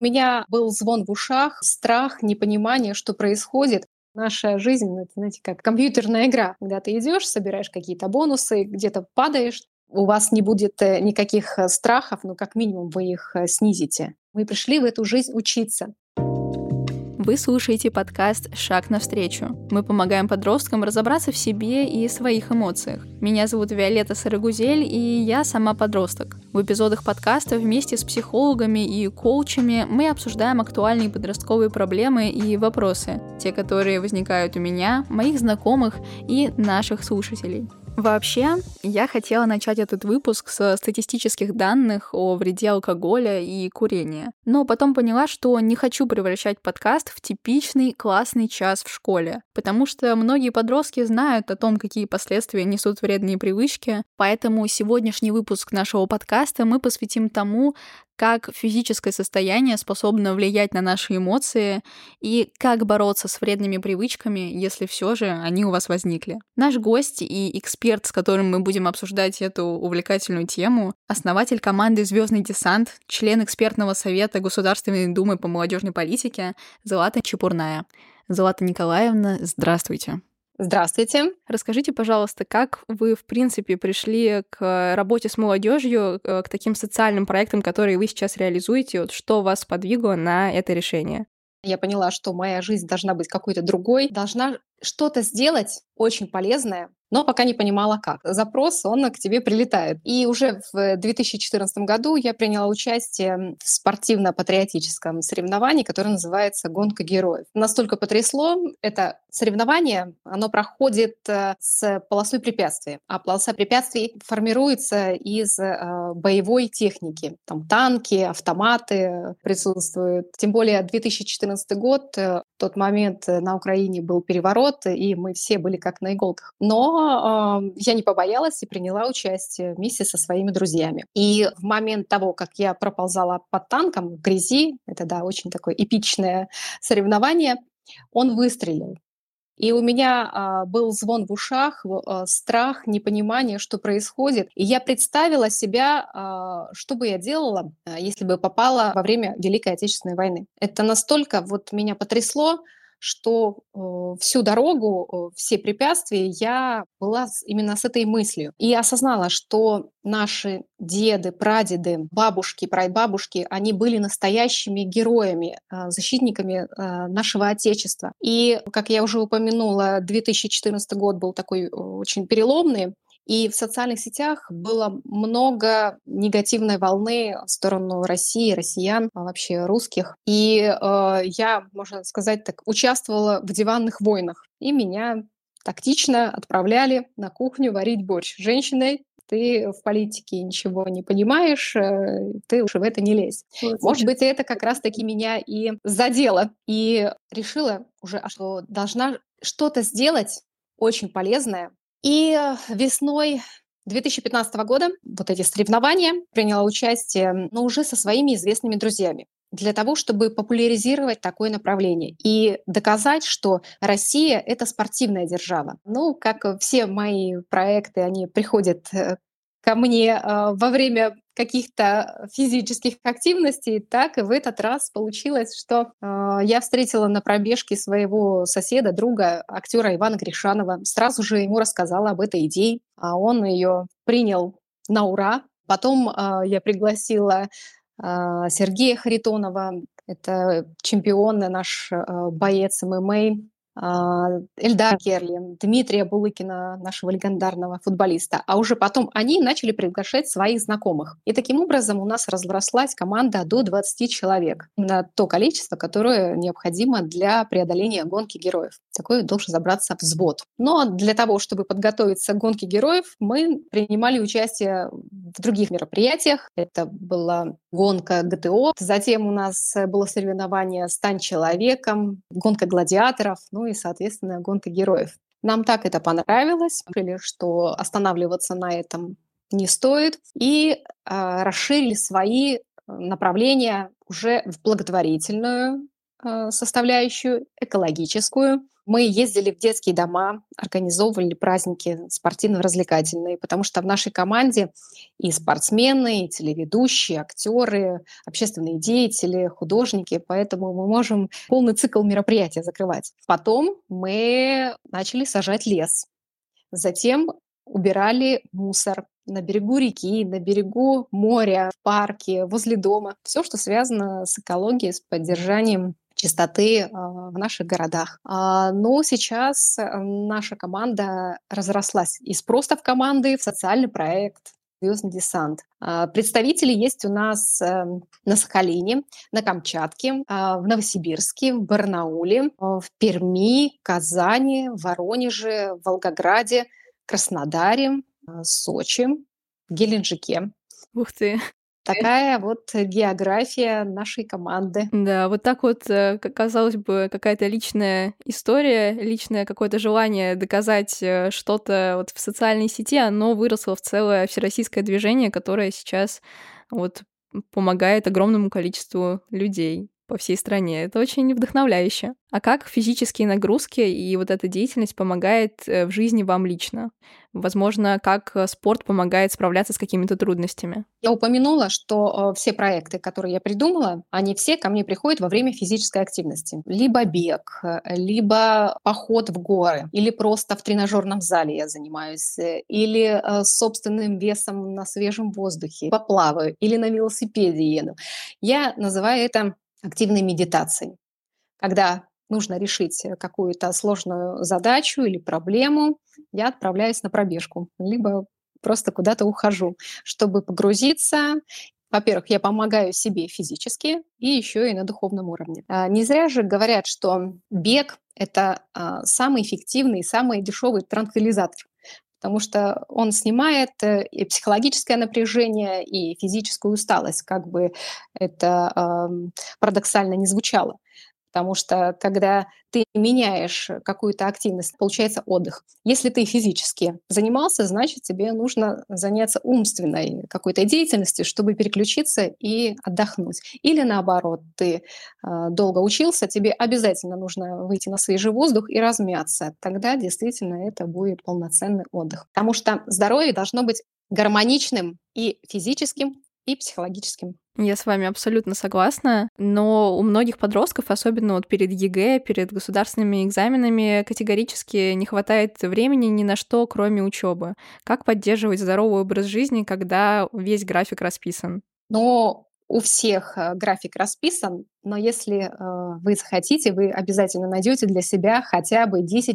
У меня был звон в ушах, страх, непонимание, что происходит. Наша жизнь, ну, это, знаете, как компьютерная игра, когда ты идешь, собираешь какие-то бонусы, где-то падаешь, у вас не будет э, никаких э, страхов, но как минимум вы их э, снизите. Мы пришли в эту жизнь учиться. Вы слушаете подкаст «Шаг навстречу». Мы помогаем подросткам разобраться в себе и своих эмоциях. Меня зовут Виолетта Сарагузель, и я сама подросток. В эпизодах подкаста вместе с психологами и коучами мы обсуждаем актуальные подростковые проблемы и вопросы, те, которые возникают у меня, моих знакомых и наших слушателей. Вообще, я хотела начать этот выпуск со статистических данных о вреде алкоголя и курения. Но потом поняла, что не хочу превращать подкаст в типичный классный час в школе, потому что многие подростки знают о том, какие последствия несут вредные привычки, поэтому сегодняшний выпуск нашего подкаста мы посвятим тому, как физическое состояние способно влиять на наши эмоции и как бороться с вредными привычками, если все же они у вас возникли. Наш гость и эксперт, с которым мы будем обсуждать эту увлекательную тему, основатель команды Звездный десант, член экспертного совета Государственной думы по молодежной политике Злата Чепурная. Злата Николаевна, здравствуйте. Здравствуйте. Расскажите, пожалуйста, как вы, в принципе, пришли к работе с молодежью, э, к таким социальным проектам, которые вы сейчас реализуете? Вот что вас подвигло на это решение? Я поняла, что моя жизнь должна быть какой-то другой, должна что-то сделать очень полезное, но пока не понимала как. Запрос, он к тебе прилетает. И уже в 2014 году я приняла участие в спортивно-патриотическом соревновании, которое называется «Гонка героев». Настолько потрясло это соревнование, оно проходит э, с полосой препятствий, а полоса препятствий формируется из э, боевой техники. Там танки, автоматы присутствуют. Тем более 2014 год, э, тот момент на Украине был переворот, и мы все были как на иголках. Но э, я не побоялась и приняла участие вместе со своими друзьями. И в момент того, как я проползала под танком в грязи, это, да, очень такое эпичное соревнование, он выстрелил. И у меня а, был звон в ушах, а, страх, непонимание, что происходит. И я представила себя, а, что бы я делала, а, если бы попала во время Великой Отечественной войны. Это настолько вот меня потрясло, что э, всю дорогу, э, все препятствия я была с, именно с этой мыслью. И осознала, что наши деды, прадеды, бабушки, прабабушки, они были настоящими героями, э, защитниками э, нашего Отечества. И, как я уже упомянула, 2014 год был такой э, очень переломный. И в социальных сетях было много негативной волны в сторону России, россиян, а вообще русских. И э, я, можно сказать так, участвовала в диванных войнах. И меня тактично отправляли на кухню варить борщ. Женщиной ты в политике ничего не понимаешь, э, ты уж в это не лезь. Вот, Может быть, это как раз-таки меня и задело. И решила уже, что должна что-то сделать очень полезное и весной 2015 года вот эти соревнования приняла участие, но уже со своими известными друзьями для того, чтобы популяризировать такое направление и доказать, что Россия — это спортивная держава. Ну, как все мои проекты, они приходят э, ко мне э, во время каких-то физических активностей, так и в этот раз получилось, что э, я встретила на пробежке своего соседа, друга, актера Ивана Гришанова. Сразу же ему рассказала об этой идее, а он ее принял на ура. Потом э, я пригласила э, Сергея Харитонова, это чемпион, наш э, боец ММА, Эльдар Керли, Дмитрия Булыкина, нашего легендарного футболиста. А уже потом они начали приглашать своих знакомых. И таким образом у нас разрослась команда до 20 человек. Именно то количество, которое необходимо для преодоления гонки героев. Такой должен забраться взвод. Но для того, чтобы подготовиться к гонке героев, мы принимали участие в других мероприятиях. Это была гонка ГТО. Затем у нас было соревнование «Стань человеком», гонка гладиаторов, ну и, соответственно, гонка героев. Нам так это понравилось, решили, что останавливаться на этом не стоит, и э, расширили свои э, направления уже в благотворительную э, составляющую, экологическую. Мы ездили в детские дома, организовывали праздники спортивно-развлекательные, потому что в нашей команде и спортсмены, и телеведущие, актеры, общественные деятели, художники, поэтому мы можем полный цикл мероприятия закрывать. Потом мы начали сажать лес. Затем убирали мусор на берегу реки, на берегу моря, в парке, возле дома. Все, что связано с экологией, с поддержанием чистоты а, в наших городах. А, но сейчас э, наша команда разрослась из просто в команды в социальный проект, звездный десант. А, представители есть у нас эм, на Сахалине, на Камчатке, в Новосибирске, в Барнауле, в Перми, Казани, Воронеже, Волгограде, Краснодаре, Сочи, Геленджике. Ух ты! Такая вот география нашей команды. Да, вот так вот, э, казалось бы, какая-то личная история, личное какое-то желание доказать э, что-то вот в социальной сети, оно выросло в целое всероссийское движение, которое сейчас вот помогает огромному количеству людей по всей стране. Это очень вдохновляюще. А как физические нагрузки и вот эта деятельность помогает э, в жизни вам лично? Возможно, как э, спорт помогает справляться с какими-то трудностями? Я упомянула, что э, все проекты, которые я придумала, они все ко мне приходят во время физической активности. Либо бег, либо поход в горы, или просто в тренажерном зале я занимаюсь, или собственным весом на свежем воздухе, поплаваю, или на велосипеде еду. Я называю это активной медитацией, когда нужно решить э, какую-то сложную задачу или проблему, я отправляюсь на пробежку, либо просто куда-то ухожу, чтобы погрузиться. Во-первых, я помогаю себе физически и еще и на духовном уровне. А, не зря же говорят, что бег — это а, самый эффективный, самый дешевый транквилизатор потому что он снимает э, и психологическое напряжение, и физическую усталость, как бы это э, парадоксально не звучало. Потому что когда ты меняешь какую-то активность, получается отдых. Если ты физически занимался, значит, тебе нужно заняться умственной какой-то деятельностью, чтобы переключиться и отдохнуть. Или наоборот, ты э, долго учился, тебе обязательно нужно выйти на свежий воздух и размяться. Тогда действительно это будет полноценный отдых. Потому что здоровье должно быть гармоничным и физическим, и психологическим. Я с вами абсолютно согласна, но у многих подростков, особенно вот перед ЕГЭ, перед государственными экзаменами, категорически не хватает времени ни на что, кроме учебы. Как поддерживать здоровый образ жизни, когда весь график расписан? Но у всех э, график расписан, но если э, вы захотите, вы обязательно найдете для себя хотя бы 10-15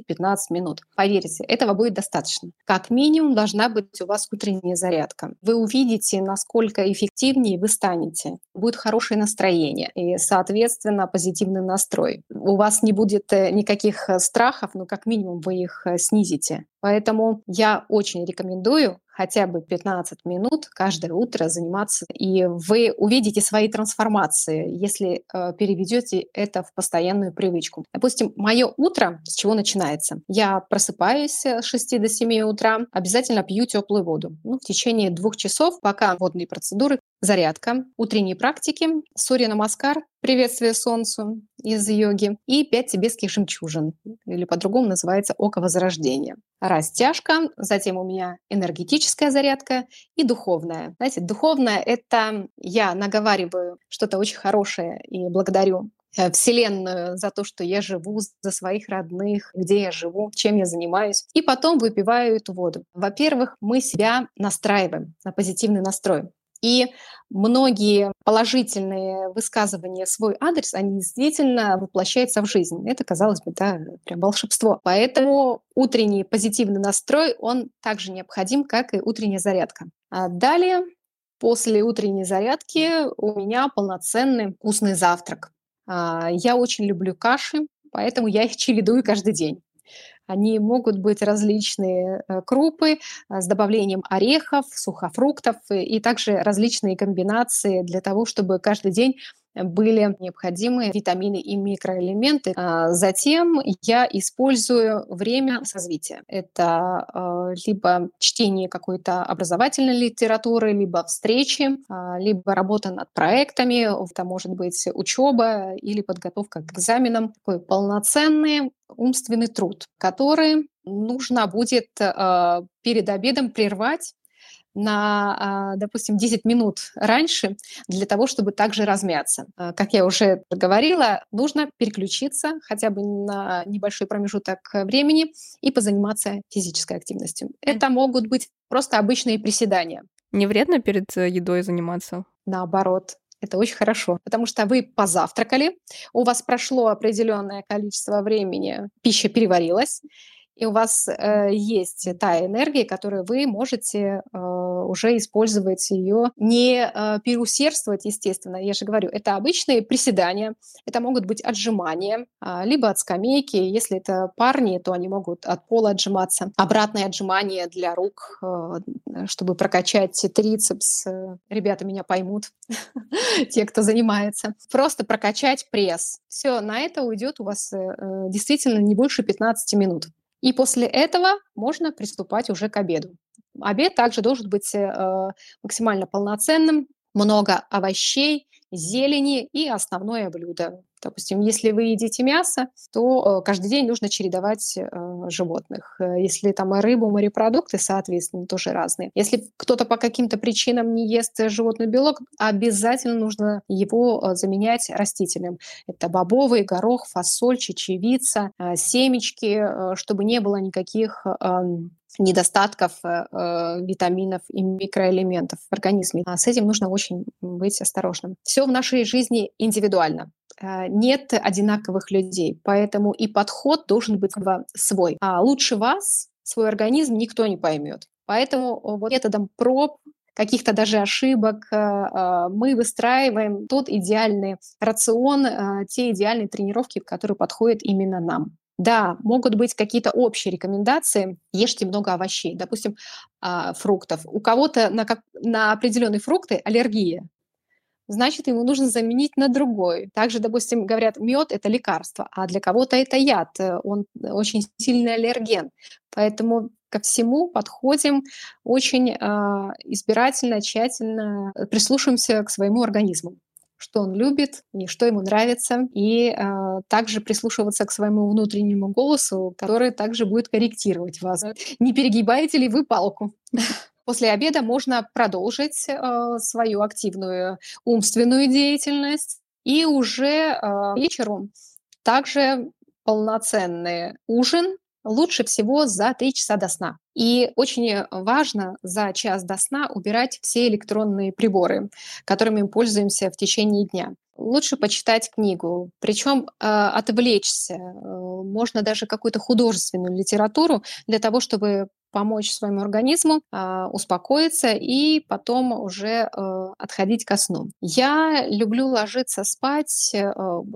минут. Поверьте, этого будет достаточно. Как минимум должна быть у вас утренняя зарядка. Вы увидите, насколько эффективнее вы станете. Будет хорошее настроение и, соответственно, позитивный настрой. У вас не будет э, никаких страхов, но как минимум вы их снизите. Поэтому я очень рекомендую хотя бы 15 минут каждое утро заниматься, и вы увидите свои трансформации, если э, переведете это в постоянную привычку. Допустим, мое утро с чего начинается? Я просыпаюсь с 6 до 7 утра, обязательно пью теплую воду. Ну, в течение двух часов, пока водные процедуры зарядка, утренние практики, Сурья Намаскар, приветствие солнцу из йоги и пять тибетских жемчужин, или по-другому называется око возрождения. Растяжка, затем у меня энергетическая зарядка и духовная. Знаете, духовная — это я наговариваю что-то очень хорошее и благодарю э, Вселенную за то, что я живу, за своих родных, где я живу, чем я занимаюсь. И потом выпиваю эту воду. Во-первых, мы себя настраиваем на позитивный настрой. И многие положительные высказывания свой адрес, они действительно воплощаются в жизнь. Это, казалось бы, да, прям волшебство. Поэтому утренний позитивный настрой, он также необходим, как и утренняя зарядка. А далее, после утренней зарядки у меня полноценный вкусный завтрак. А, я очень люблю каши, поэтому я их чередую каждый день. Они могут быть различные э, крупы э, с добавлением орехов, сухофруктов и также различные комбинации для того, чтобы каждый день были необходимые витамины и микроэлементы. А затем я использую время созвития. Это а, либо чтение какой-то образовательной литературы, либо встречи, а, либо работа над проектами, это может быть учеба или подготовка к экзаменам. Такой полноценный умственный труд, который нужно будет перед обедом прервать на, а, допустим, 10 минут раньше для того, чтобы также размяться. А, как я уже говорила, нужно переключиться хотя бы на небольшой промежуток времени и позаниматься физической активностью. Это могут быть просто обычные приседания. Не вредно перед э, едой заниматься? Наоборот, это очень хорошо, потому что вы позавтракали, у вас прошло определенное количество времени, пища переварилась, и у вас э, есть та энергия, которую вы можете э, уже использовать ее, не э, переусердствовать, естественно. Я же говорю, это обычные приседания, это могут быть отжимания, э, либо от скамейки. Если это парни, то они могут от пола отжиматься. Обратное отжимание для рук, э, чтобы прокачать трицепс. Э, ребята меня поймут, те, кто занимается. Просто прокачать пресс. Все, на это уйдет у вас э, э действительно не больше 15 минут. И после этого можно приступать уже к обеду. Обед также должен быть э, максимально полноценным, много овощей, зелени и основное блюдо. Допустим, если вы едите мясо, то э, каждый день нужно чередовать э, животных. Э, если там рыбу, морепродукты, соответственно, тоже разные. Если кто-то по каким-то причинам не ест животный белок, обязательно нужно его заменять растительным. Это бобовый, горох, фасоль, чечевица, семечки, чтобы не было никаких недостатков э, витаминов и микроэлементов в организме. А с этим нужно очень быть осторожным. Все в нашей жизни индивидуально. Э, нет одинаковых людей, поэтому и подход должен быть свой. А лучше вас свой организм никто не поймет. Поэтому вот методом проб каких-то даже ошибок, э, мы выстраиваем тот идеальный рацион, те идеальные тренировки, которые подходят именно нам. Да, могут быть какие-то общие рекомендации. Ешьте много овощей, допустим, а, фруктов. У кого-то на, как, на определенные фрукты аллергия. Значит, ему нужно заменить на другой. Также, допустим, говорят, мед это лекарство, а для кого-то это яд. Э, он очень сильный аллерген. Поэтому ко всему подходим очень э, избирательно, тщательно, прислушиваемся к своему организму что он любит и что ему нравится, и э, также прислушиваться к своему внутреннему голосу, который также будет корректировать вас. Не перегибаете ли вы палку? После обеда можно продолжить э, свою активную умственную деятельность и уже э, вечером также полноценный ужин лучше всего за 3 часа до сна. И очень важно за час до сна убирать все электронные приборы, которыми мы пользуемся в течение дня. Лучше почитать книгу, причем э, отвлечься. Э, можно даже какую-то художественную литературу для того, чтобы помочь своему организму э, успокоиться и потом уже э, отходить ко сну. Я люблю ложиться спать, э,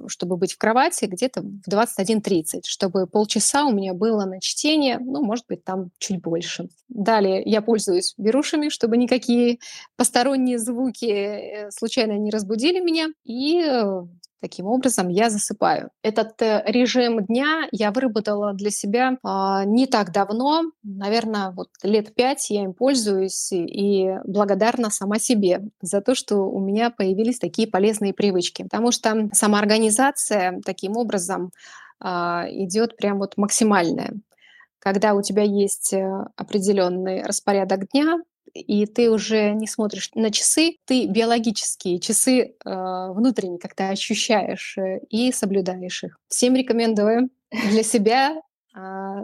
чтобы быть в кровати где-то в 21.30, чтобы полчаса у меня было на чтение, ну, может быть, там чуть больше. Далее я пользуюсь берушами, чтобы никакие посторонние звуки э, случайно не разбудили меня. И э, Таким образом, я засыпаю. Этот э, режим дня я выработала для себя э, не так давно, наверное, вот лет пять я им пользуюсь и благодарна сама себе за то, что у меня появились такие полезные привычки. Потому что самоорганизация таким образом э, идет прям вот максимальная. Когда у тебя есть э, определенный распорядок дня, и ты уже не смотришь на часы, ты биологические часы э, внутренне как-то ощущаешь э, и соблюдаешь их. Всем рекомендую для себя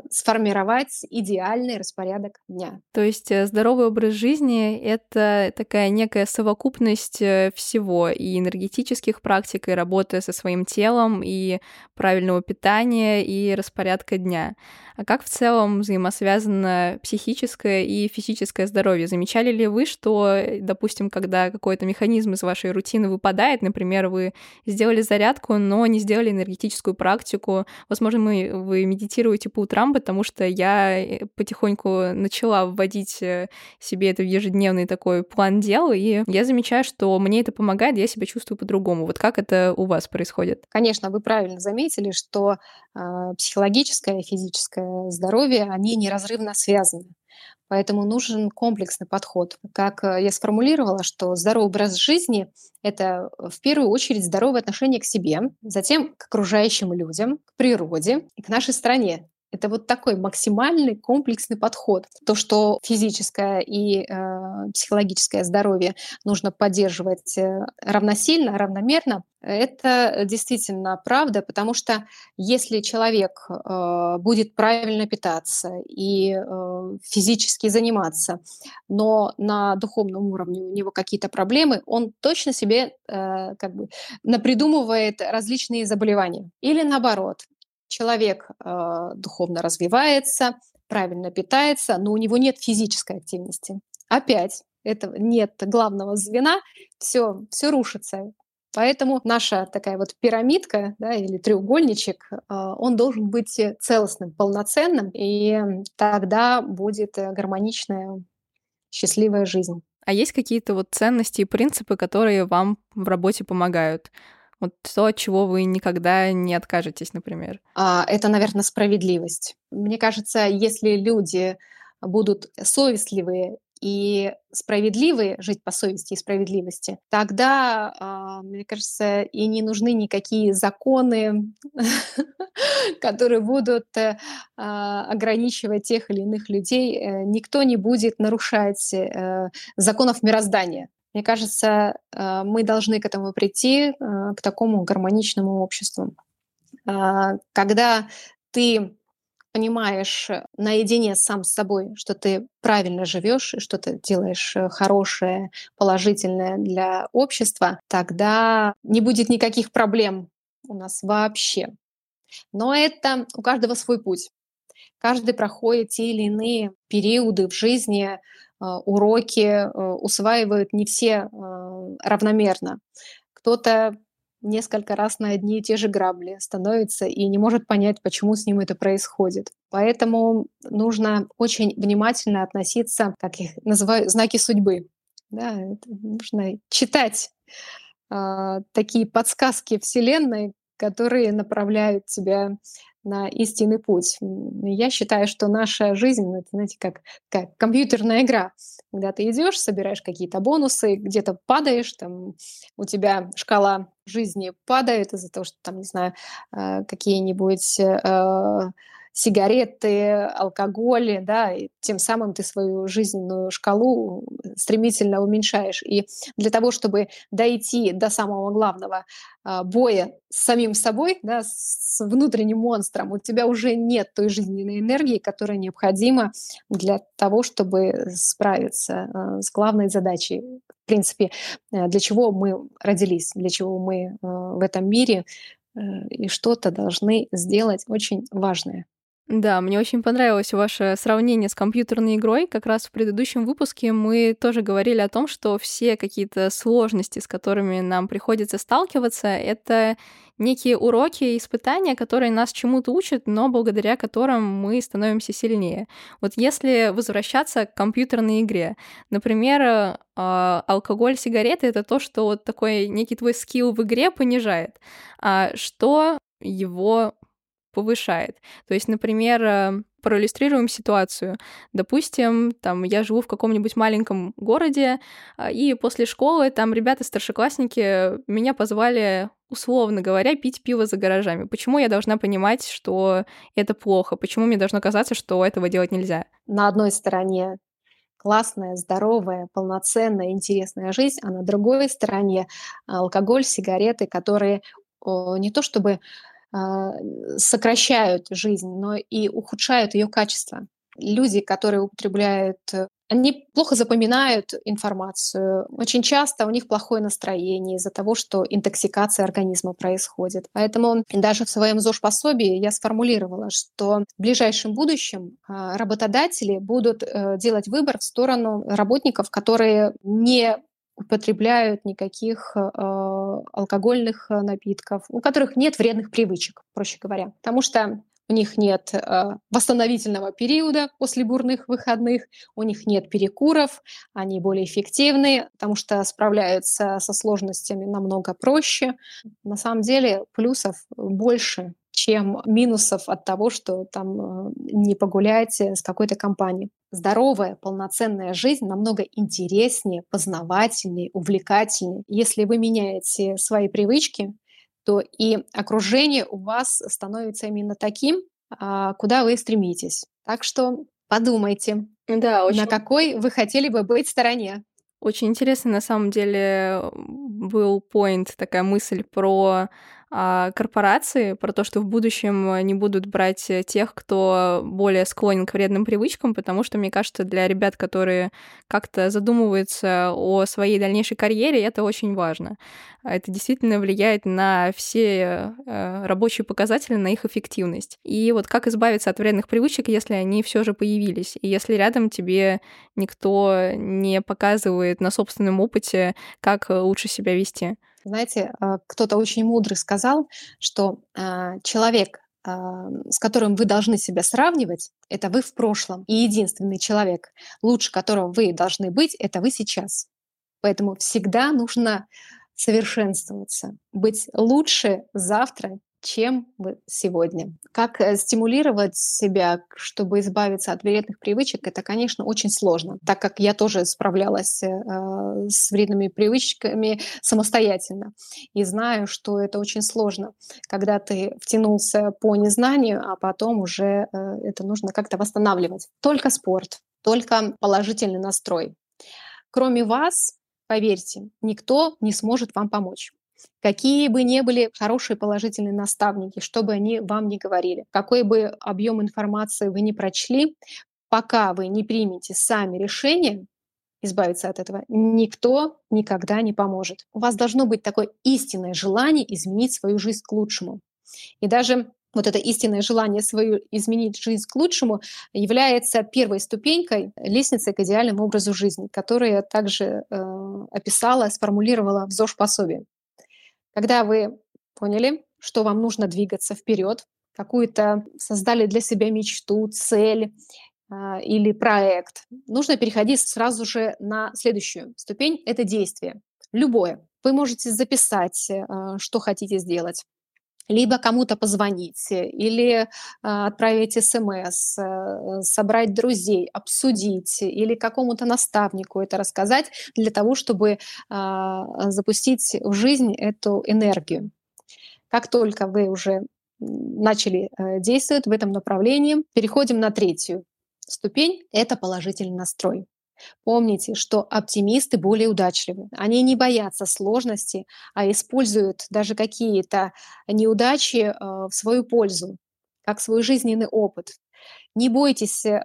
сформировать идеальный распорядок дня. То есть э, здоровый образ жизни — это такая некая совокупность э, всего и энергетических практик, и работы со своим телом, и правильного питания, и распорядка дня. А как в целом взаимосвязано психическое и физическое здоровье? Замечали ли вы, что, допустим, когда какой-то механизм из вашей рутины выпадает, например, вы сделали зарядку, но не сделали энергетическую практику, возможно, вы медитируете по утрам, потому что я э, потихоньку начала вводить э, себе это в ежедневный такой план дел, и я замечаю, что мне это помогает, я себя чувствую по-другому. Вот как это у вас происходит? Конечно, вы правильно заметили, что э, психологическое и физическое здоровье, они неразрывно связаны. Поэтому нужен комплексный подход. Как э, я сформулировала, что здоровый образ жизни — это э, в первую очередь здоровое отношение к себе, затем к окружающим людям, к природе и к нашей стране. Это вот такой максимальный комплексный подход. То, что физическое и э, психологическое здоровье нужно поддерживать э, равносильно, равномерно, это действительно правда, потому что если человек э, будет правильно питаться и э, физически заниматься, но на духовном уровне у него какие-то проблемы, он точно себе э, как бы напридумывает различные заболевания. Или наоборот, человек э, духовно развивается, правильно питается, но у него нет физической активности. Опять этого нет главного звена, все, все рушится. Поэтому наша такая вот пирамидка да, или треугольничек, э, он должен быть целостным, полноценным, и тогда будет гармоничная, счастливая жизнь. А есть какие-то вот ценности и принципы, которые вам в работе помогают? Вот то, от чего вы никогда не откажетесь, например. А, это, наверное, справедливость. Мне кажется, если люди будут совестливые и справедливые, жить по совести и справедливости, тогда, а, мне кажется, и не нужны никакие законы, которые будут э, а, ограничивать тех или иных людей. Э, никто не будет нарушать э, законов мироздания. Мне кажется, э, мы должны к этому прийти, э, к такому гармоничному обществу. А, когда ты понимаешь наедине сам с собой, что ты правильно живешь, что ты делаешь э, хорошее, положительное для общества, тогда не будет никаких проблем у нас вообще. Но это у каждого свой путь. Каждый проходит те или иные периоды в жизни, уроки э, усваивают не все а, равномерно. Кто-то несколько раз на одни и те же грабли становится и не может понять, почему с ним это происходит. Поэтому нужно очень внимательно относиться, как их называют, знаки судьбы. Да, нужно читать э, такие подсказки Вселенной, которые направляют тебя на истинный путь. Я считаю, что наша жизнь, это, знаете, как, как компьютерная игра. Когда ты идешь, собираешь какие-то бонусы, где-то падаешь, там у тебя шкала жизни падает из-за того, что там, не знаю, э, какие-нибудь э, сигареты, алкоголь, да, и тем самым ты свою жизненную шкалу стремительно уменьшаешь. И для того, чтобы дойти до самого главного а, боя с самим собой, да, с внутренним монстром, у тебя уже нет той жизненной энергии, которая необходима для того, чтобы справиться а, с главной задачей. В принципе, э, для чего мы родились, для чего мы э, в этом мире э, и что-то должны сделать очень важное. Да, мне очень понравилось ваше сравнение с компьютерной игрой. Как раз в предыдущем выпуске мы тоже говорили о том, что все какие-то сложности, с которыми нам приходится сталкиваться, это некие уроки и испытания, которые нас чему-то учат, но благодаря которым мы становимся сильнее. Вот если возвращаться к компьютерной игре, например, а, алкоголь, сигареты — это то, что вот такой некий твой скилл в игре понижает. А что его повышает. То есть, например, э, проиллюстрируем ситуацию. Допустим, там я живу в каком-нибудь маленьком городе, а, и после школы там ребята-старшеклассники меня позвали, условно говоря, пить пиво за гаражами. Почему я должна понимать, что это плохо? Почему мне должно казаться, что этого делать нельзя? На одной стороне классная, здоровая, полноценная, интересная жизнь, а на другой стороне алкоголь, сигареты, которые не то чтобы сокращают жизнь, но и ухудшают ее качество. Люди, которые употребляют они плохо запоминают информацию. Очень часто у них плохое настроение из-за того, что интоксикация организма происходит. Поэтому даже в своем ЗОЖ-пособии я сформулировала, что в ближайшем будущем а, работодатели будут э, делать выбор в сторону работников, которые не употребляют никаких э, алкогольных э, напитков, у которых нет вредных привычек, проще говоря. Потому что у них нет э, восстановительного периода после бурных выходных, у них нет перекуров, они более эффективны, потому что справляются со сложностями намного проще. На самом деле плюсов больше, чем минусов от того, что там э, не погуляете с какой-то компанией. Здоровая, полноценная жизнь намного интереснее, познавательнее, увлекательнее. Если вы меняете свои привычки, то и окружение у вас становится именно таким, а, куда вы стремитесь. Так что подумайте, да, очень... на какой вы хотели бы быть стороне. Очень интересно, на самом деле, был point, такая мысль про корпорации, про то, что в будущем не будут брать тех, кто более склонен к вредным привычкам, потому что, мне кажется, для ребят, которые как-то задумываются о своей дальнейшей карьере, это очень важно. Это действительно влияет на все э, рабочие показатели, на их эффективность. И вот как избавиться от вредных привычек, если они все же появились, и если рядом тебе никто не показывает на собственном опыте, как лучше себя вести. Знаете, а, кто-то очень мудрый сказал, что а, человек, а, с которым вы должны себя сравнивать, это вы в прошлом. И единственный человек, лучше которого вы должны быть, это вы сейчас. Поэтому всегда нужно совершенствоваться, быть лучше завтра, чем вы сегодня. Как э, стимулировать себя, чтобы избавиться от вредных привычек, это, конечно, очень сложно, так как я тоже справлялась э, с вредными привычками самостоятельно. И знаю, что это очень сложно, когда ты втянулся по незнанию, а потом уже э, это нужно как-то восстанавливать. Только спорт, только положительный настрой. Кроме вас, поверьте, никто не сможет вам помочь. Какие бы ни были хорошие положительные наставники, что бы они вам ни говорили, какой бы объем информации вы не прочли, пока вы не примете сами решение избавиться от этого, никто никогда не поможет. У вас должно быть такое истинное желание изменить свою жизнь к лучшему. И даже вот это истинное желание свою изменить жизнь к лучшему является первой ступенькой лестницы к идеальному образу жизни, которую я также э, описала, сформулировала в ЗОЖ-пособии. Когда вы поняли, что вам нужно двигаться вперед, какую-то создали для себя мечту, цель э, или проект, нужно переходить сразу же на следующую ступень – это действие. Любое. Вы можете записать, э, что хотите сделать либо кому-то позвонить, или э, отправить смс, э, собрать друзей, обсудить, или какому-то наставнику это рассказать для того, чтобы э, запустить в жизнь эту энергию. Как только вы уже начали э, действовать в этом направлении, переходим на третью ступень – это положительный настрой. Помните, что оптимисты более удачливы. Они не боятся сложности, а используют даже какие-то неудачи э, в свою пользу, как свой жизненный опыт. Не бойтесь э,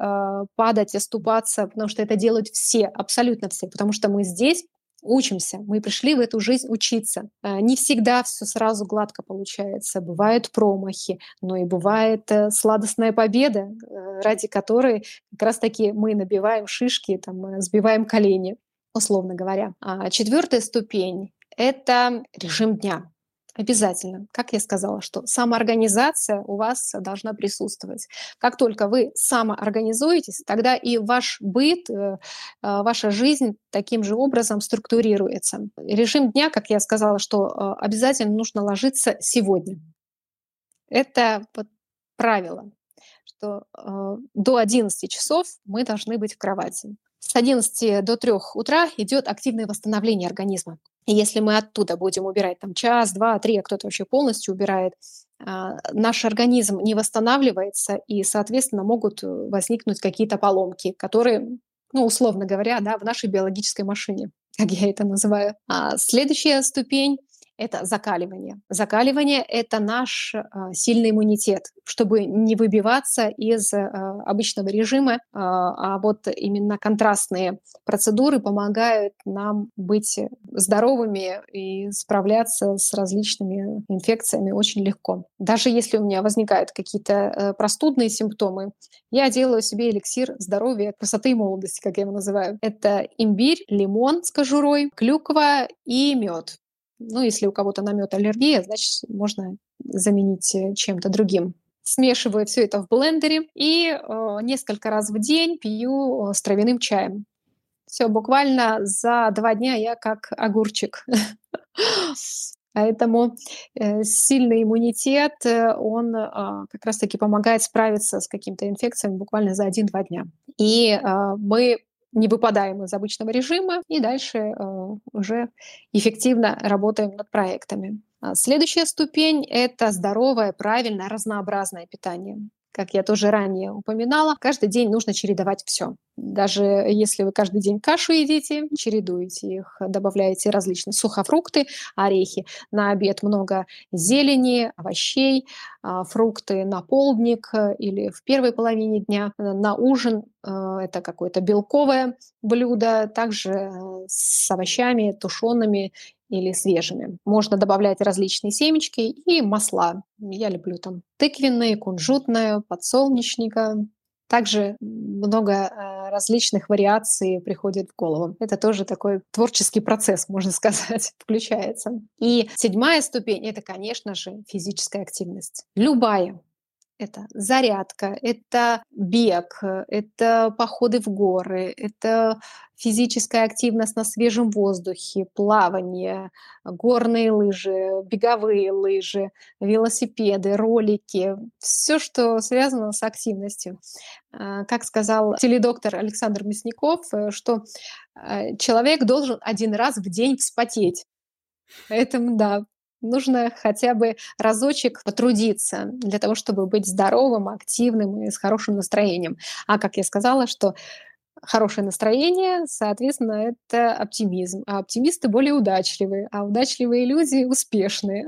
падать, оступаться, потому что это делают все, абсолютно все, потому что мы здесь учимся, мы пришли в эту жизнь учиться. Э, не всегда все сразу гладко получается, бывают промахи, но и бывает э, сладостная победа, э, ради которой как раз-таки мы набиваем шишки, там, сбиваем колени, условно говоря. А четвертая ступень — это режим дня. Обязательно. Как я сказала, что самоорганизация у вас должна присутствовать. Как только вы самоорганизуетесь, тогда и ваш быт, э, а, ваша жизнь таким же образом структурируется. Режим дня, как я сказала, что э, обязательно нужно ложиться сегодня. Это правило, что э, до 11 часов мы должны быть в кровати. С 11 до 3 утра идет активное восстановление организма. И если мы оттуда будем убирать там час, два, три, а кто-то вообще полностью убирает, а, наш организм не восстанавливается, и, соответственно, могут возникнуть какие-то поломки, которые, ну, условно говоря, да, в нашей биологической машине, как я это называю. А следующая ступень это закаливание. Закаливание — это наш э, сильный иммунитет, чтобы не выбиваться из э, обычного режима, э, а вот именно контрастные процедуры помогают нам быть здоровыми и справляться с различными инфекциями очень легко. Даже если у меня возникают какие-то э, простудные симптомы, я делаю себе эликсир здоровья, красоты и молодости, как я его называю. Это имбирь, лимон с кожурой, клюква и мед. Ну, если у кого-то на мед аллергия, значит, можно заменить э, чем-то другим. смешиваю все это в блендере и э, несколько раз в день пью с травяным чаем. Все, буквально за два дня я как огурчик. Поэтому э, сильный иммунитет, э, он э, как раз-таки помогает справиться с какими-то инфекциями буквально за 1-2 дня. И э, мы не выпадаем из обычного режима и дальше э, уже эффективно работаем над проектами. А следующая ступень — это здоровое, правильное, разнообразное питание. Как я тоже ранее упоминала, каждый день нужно чередовать все. Даже если вы каждый день кашу едите, чередуете их, добавляете различные сухофрукты, орехи. На обед много зелени, овощей, а, фрукты на полдник или в первой половине дня. На ужин э, это какое-то белковое блюдо, также э, с овощами тушеными или свежими. Можно добавлять различные семечки и масла. Я люблю там тыквенные, кунжутное, подсолнечника. Также много э, различных вариаций приходит в голову. Это тоже такой творческий процесс, можно сказать, включается. И седьмая ступень — это, конечно же, физическая активность. Любая, это зарядка, это бег, это походы в горы, это физическая активность на свежем воздухе, плавание, горные лыжи, беговые лыжи, велосипеды, ролики, все, что связано с активностью. А, как сказал теледоктор Александр Мясников, э, что э, человек должен один раз в день вспотеть. Поэтому, да, нужно хотя бы разочек потрудиться для того, чтобы быть здоровым, активным и с хорошим настроением. А как я сказала, что хорошее настроение, соответственно, это оптимизм. А оптимисты более удачливые, а удачливые люди успешные.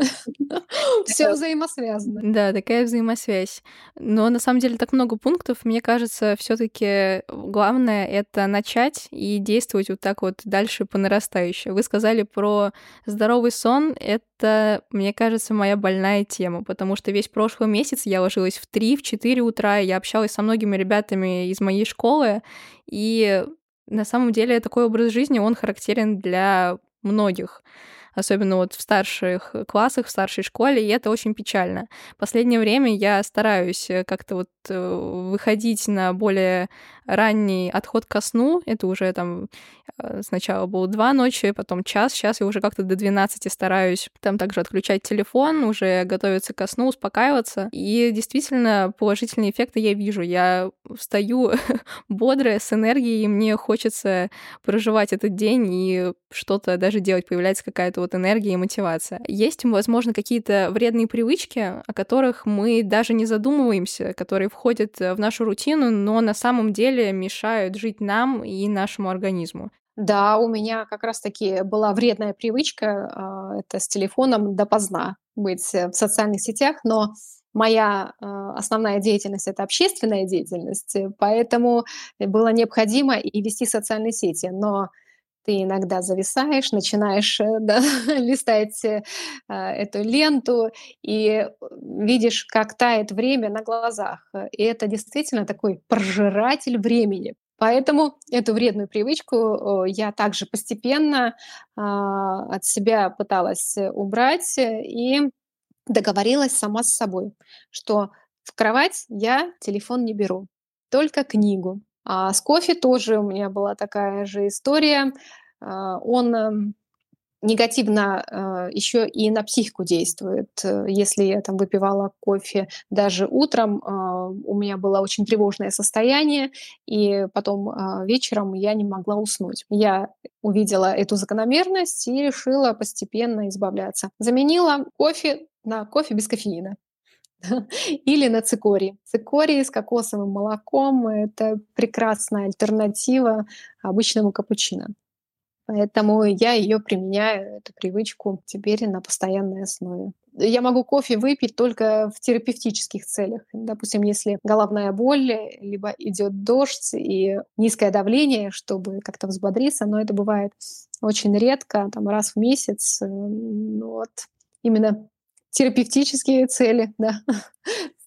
Все взаимосвязано. Да, такая взаимосвязь. Но на самом деле так много пунктов. Мне кажется, все-таки главное это начать и действовать вот так вот дальше по нарастающей. Вы сказали про здоровый сон. Это, мне кажется, моя больная тема, потому что весь прошлый месяц я ложилась в 3-4 утра, я общалась со многими ребятами из моей школы, и на самом деле такой образ жизни, он характерен для многих особенно вот в старших классах, в старшей школе, и это очень печально. Последнее время я стараюсь э, как-то вот э, выходить на более ранний отход ко сну. Это уже там э, сначала было два ночи, потом час. Сейчас я уже как-то до 12 стараюсь там также отключать телефон, уже готовиться ко сну, успокаиваться. И действительно положительные эффекты я вижу. Я встаю бодрая, с энергией, и мне хочется проживать этот день и что-то даже делать. Появляется какая-то вот энергия и мотивация. Есть, возможно, какие-то вредные привычки, о которых мы даже не задумываемся, которые входят в нашу рутину, но на самом деле мешают жить нам и нашему организму. Да, у меня как раз-таки была вредная привычка, а, это с телефоном допоздна быть в социальных сетях, но моя а, основная деятельность это общественная деятельность, поэтому было необходимо и вести социальные сети. Но ты иногда зависаешь, начинаешь э, да, листать э, а, эту ленту и видишь, как тает время на глазах. И это действительно такой прожиратель времени. Поэтому эту вредную привычку я также постепенно а, от себя пыталась убрать и договорилась сама с собой, что в кровать я телефон не беру, только книгу. А с кофе тоже у меня была такая же история. А, он эм, негативно э, еще и на психику действует. Если я там выпивала кофе даже утром, э, у меня было очень тревожное состояние, и потом э, вечером я не могла уснуть. Я увидела эту закономерность и решила постепенно избавляться. Заменила кофе на кофе без кофеина. Или на цикорий. Цикорий с кокосовым молоком – это прекрасная альтернатива обычному капучино. Поэтому я ее применяю, эту привычку, теперь на постоянной основе. Я могу кофе выпить только в терапевтических целях. Допустим, если головная боль, либо идет дождь и низкое давление, чтобы как-то взбодриться, но это бывает очень редко, там раз в месяц. Ну, вот именно терапевтические цели, да,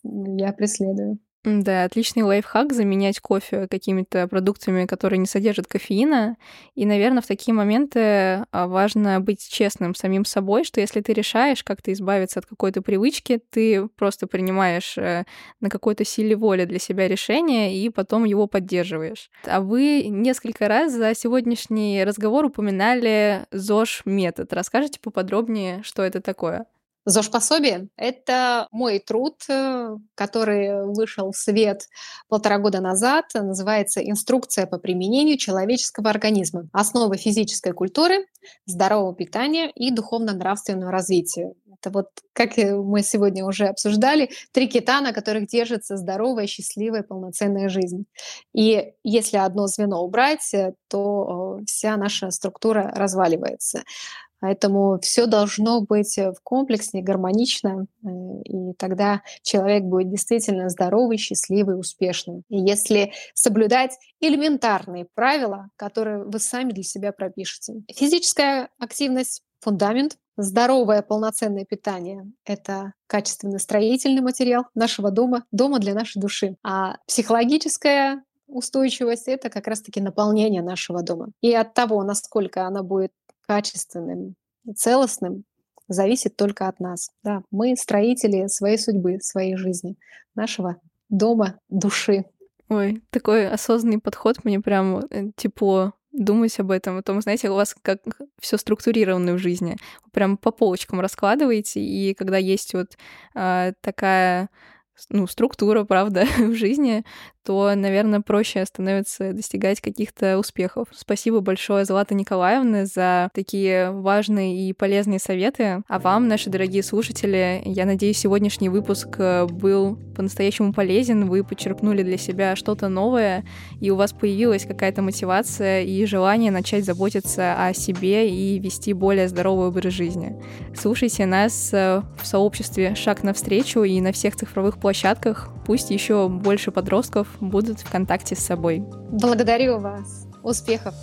я преследую. Да, отличный лайфхак заменять кофе какими-то продуктами, которые не содержат кофеина. И, наверное, в такие моменты а, важно быть честным самим собой, что если ты решаешь как-то избавиться от какой-то привычки, ты просто принимаешь э, на какой-то силе воли для себя решение и потом его поддерживаешь. А вы несколько раз за сегодняшний разговор упоминали ЗОЖ-метод. Расскажите поподробнее, что это такое? ЗОЖ-пособие — это мой труд, э, который вышел в свет полтора года назад. Называется «Инструкция по применению человеческого организма. Основы физической культуры, здорового питания и духовно-нравственного развития». Это вот, как мы сегодня уже обсуждали, три кита, на которых держится здоровая, счастливая, полноценная жизнь. И если одно звено убрать, э, то э, вся наша структура разваливается. Поэтому все должно быть э, в комплексе, гармонично, э, и тогда человек будет действительно здоровый, счастливый, успешный. И если соблюдать элементарные правила, которые вы сами для себя пропишете. Физическая активность — фундамент, Здоровое полноценное питание — это качественный строительный материал нашего дома, дома для нашей души. А психологическая устойчивость — это как раз-таки наполнение нашего дома. И от того, насколько она будет качественным и целостным, зависит только от нас. Да, мы строители своей судьбы, своей жизни, нашего дома, души. Ой, такой осознанный подход, мне прям э, тепло думать об этом. Потом, знаете, у вас как все структурировано в жизни. Прям по полочкам раскладываете, и когда есть вот э, такая ну, структура, правда, в жизни, то, наверное, проще становится достигать каких-то успехов. Спасибо большое, Злата Николаевна, за такие важные и полезные советы. А вам, наши дорогие слушатели, я надеюсь, сегодняшний выпуск э, был по-настоящему полезен, вы почерпнули для себя что-то новое, и у вас появилась какая-то мотивация и желание начать заботиться о себе и вести более здоровый образ жизни. Слушайте нас э, в сообществе «Шаг навстречу» и на всех цифровых площадках. Пусть еще больше подростков будут в контакте с собой. Благодарю вас. Успехов!